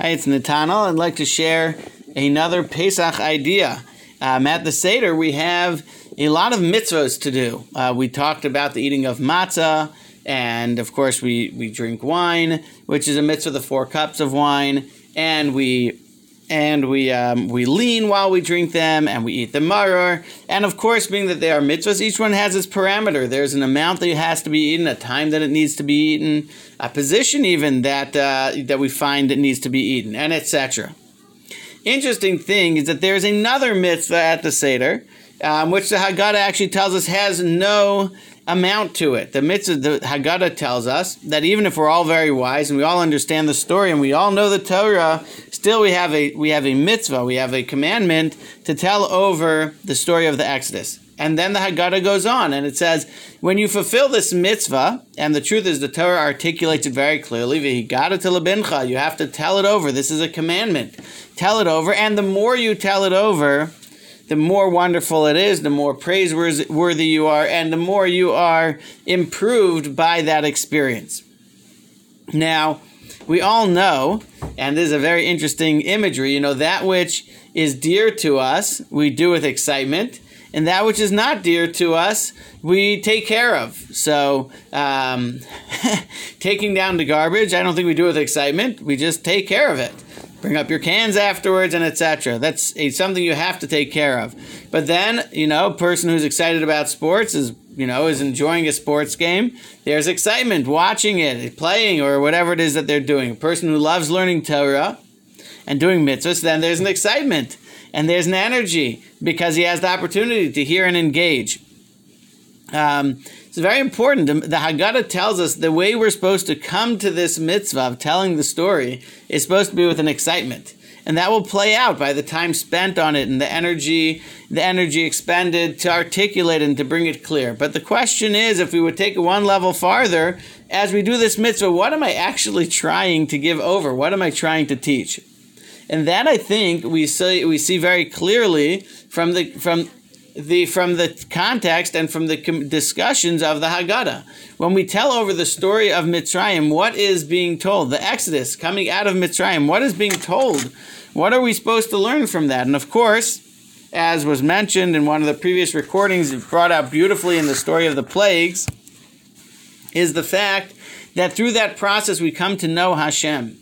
Hi, it's Natanel. I'd like to share another Pesach idea. Um, at the Seder, we have a lot of mitzvahs to do. Uh, we talked about the eating of matzah, and of course, we, we drink wine, which is a mitzvah, the four cups of wine, and we and we um, we lean while we drink them, and we eat the maror. And of course, being that they are mitzvahs, each one has its parameter. There's an amount that has to be eaten, a time that it needs to be eaten, a position even that uh, that we find it needs to be eaten, and etc. Interesting thing is that there's another mitzvah at the seder, um, which the Haggadah actually tells us has no amount to it. The mitzvah, the Haggadah tells us that even if we're all very wise and we all understand the story and we all know the Torah, still we have a we have a mitzvah, we have a commandment to tell over the story of the Exodus. And then the Haggadah goes on and it says, when you fulfill this mitzvah, and the truth is the Torah articulates it very clearly, you have to tell it over. This is a commandment. Tell it over, and the more you tell it over, the more wonderful it is, the more praiseworthy you are, and the more you are improved by that experience. Now, we all know, and this is a very interesting imagery, you know, that which is dear to us, we do with excitement, and that which is not dear to us, we take care of. So, um, taking down the garbage, I don't think we do with excitement, we just take care of it. Bring up your cans afterwards and etc that's a, something you have to take care of. But then you know a person who's excited about sports is you know is enjoying a sports game there's excitement watching it playing or whatever it is that they're doing a person who loves learning torah and doing mitzvahs then there's an excitement and there's an energy because he has the opportunity to hear and engage um, it's very important. The Haggadah tells us the way we're supposed to come to this mitzvah of telling the story is supposed to be with an excitement. And that will play out by the time spent on it and the energy, the energy expended to articulate and to bring it clear. But the question is, if we would take it one level farther, as we do this mitzvah, what am I actually trying to give over? What am I trying to teach? And that I think we see we see very clearly from the from the from the context and from the discussions of the Haggadah. When we tell over the story of Mitzrayim, what is being told? The Exodus coming out of Mitzrayim, what is being told? What are we supposed to learn from that? And of course, as was mentioned in one of the previous recordings, brought out beautifully in the story of the plagues, is the fact that through that process we come to know Hashem.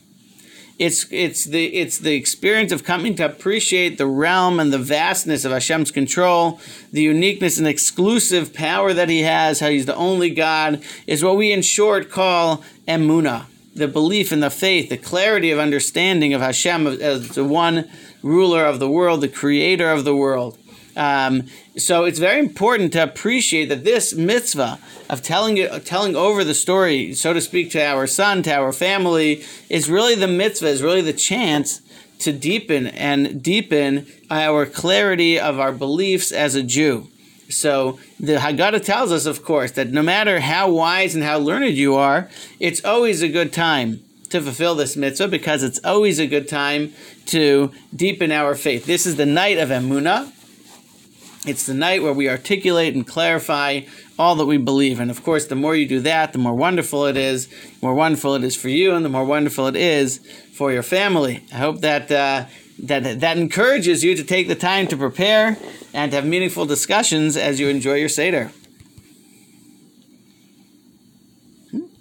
It's it's the it's the experience of coming to appreciate the realm and the vastness of Hashem's control, the uniqueness and exclusive power that He has, how He's the only God, is what we in short call emuna, the belief and the faith, the clarity of understanding of Hashem as the one ruler of the world, the creator of the world. Um, so it's very important to appreciate that this mitzvah of telling telling over the story, so to speak, to our son, to our family, is really the mitzvah, is really the chance to deepen and deepen our clarity of our beliefs as a Jew. So the Haggadah tells us, of course, that no matter how wise and how learned you are, it's always a good time to fulfill this mitzvah because it's always a good time to deepen our faith. This is the night of Emunah. It's the night where we articulate and clarify all that we believe. And of course, the more you do that, the more wonderful it is, the more wonderful it is for you, and the more wonderful it is for your family. I hope that uh, that that encourages you to take the time to prepare and to have meaningful discussions as you enjoy your Seder.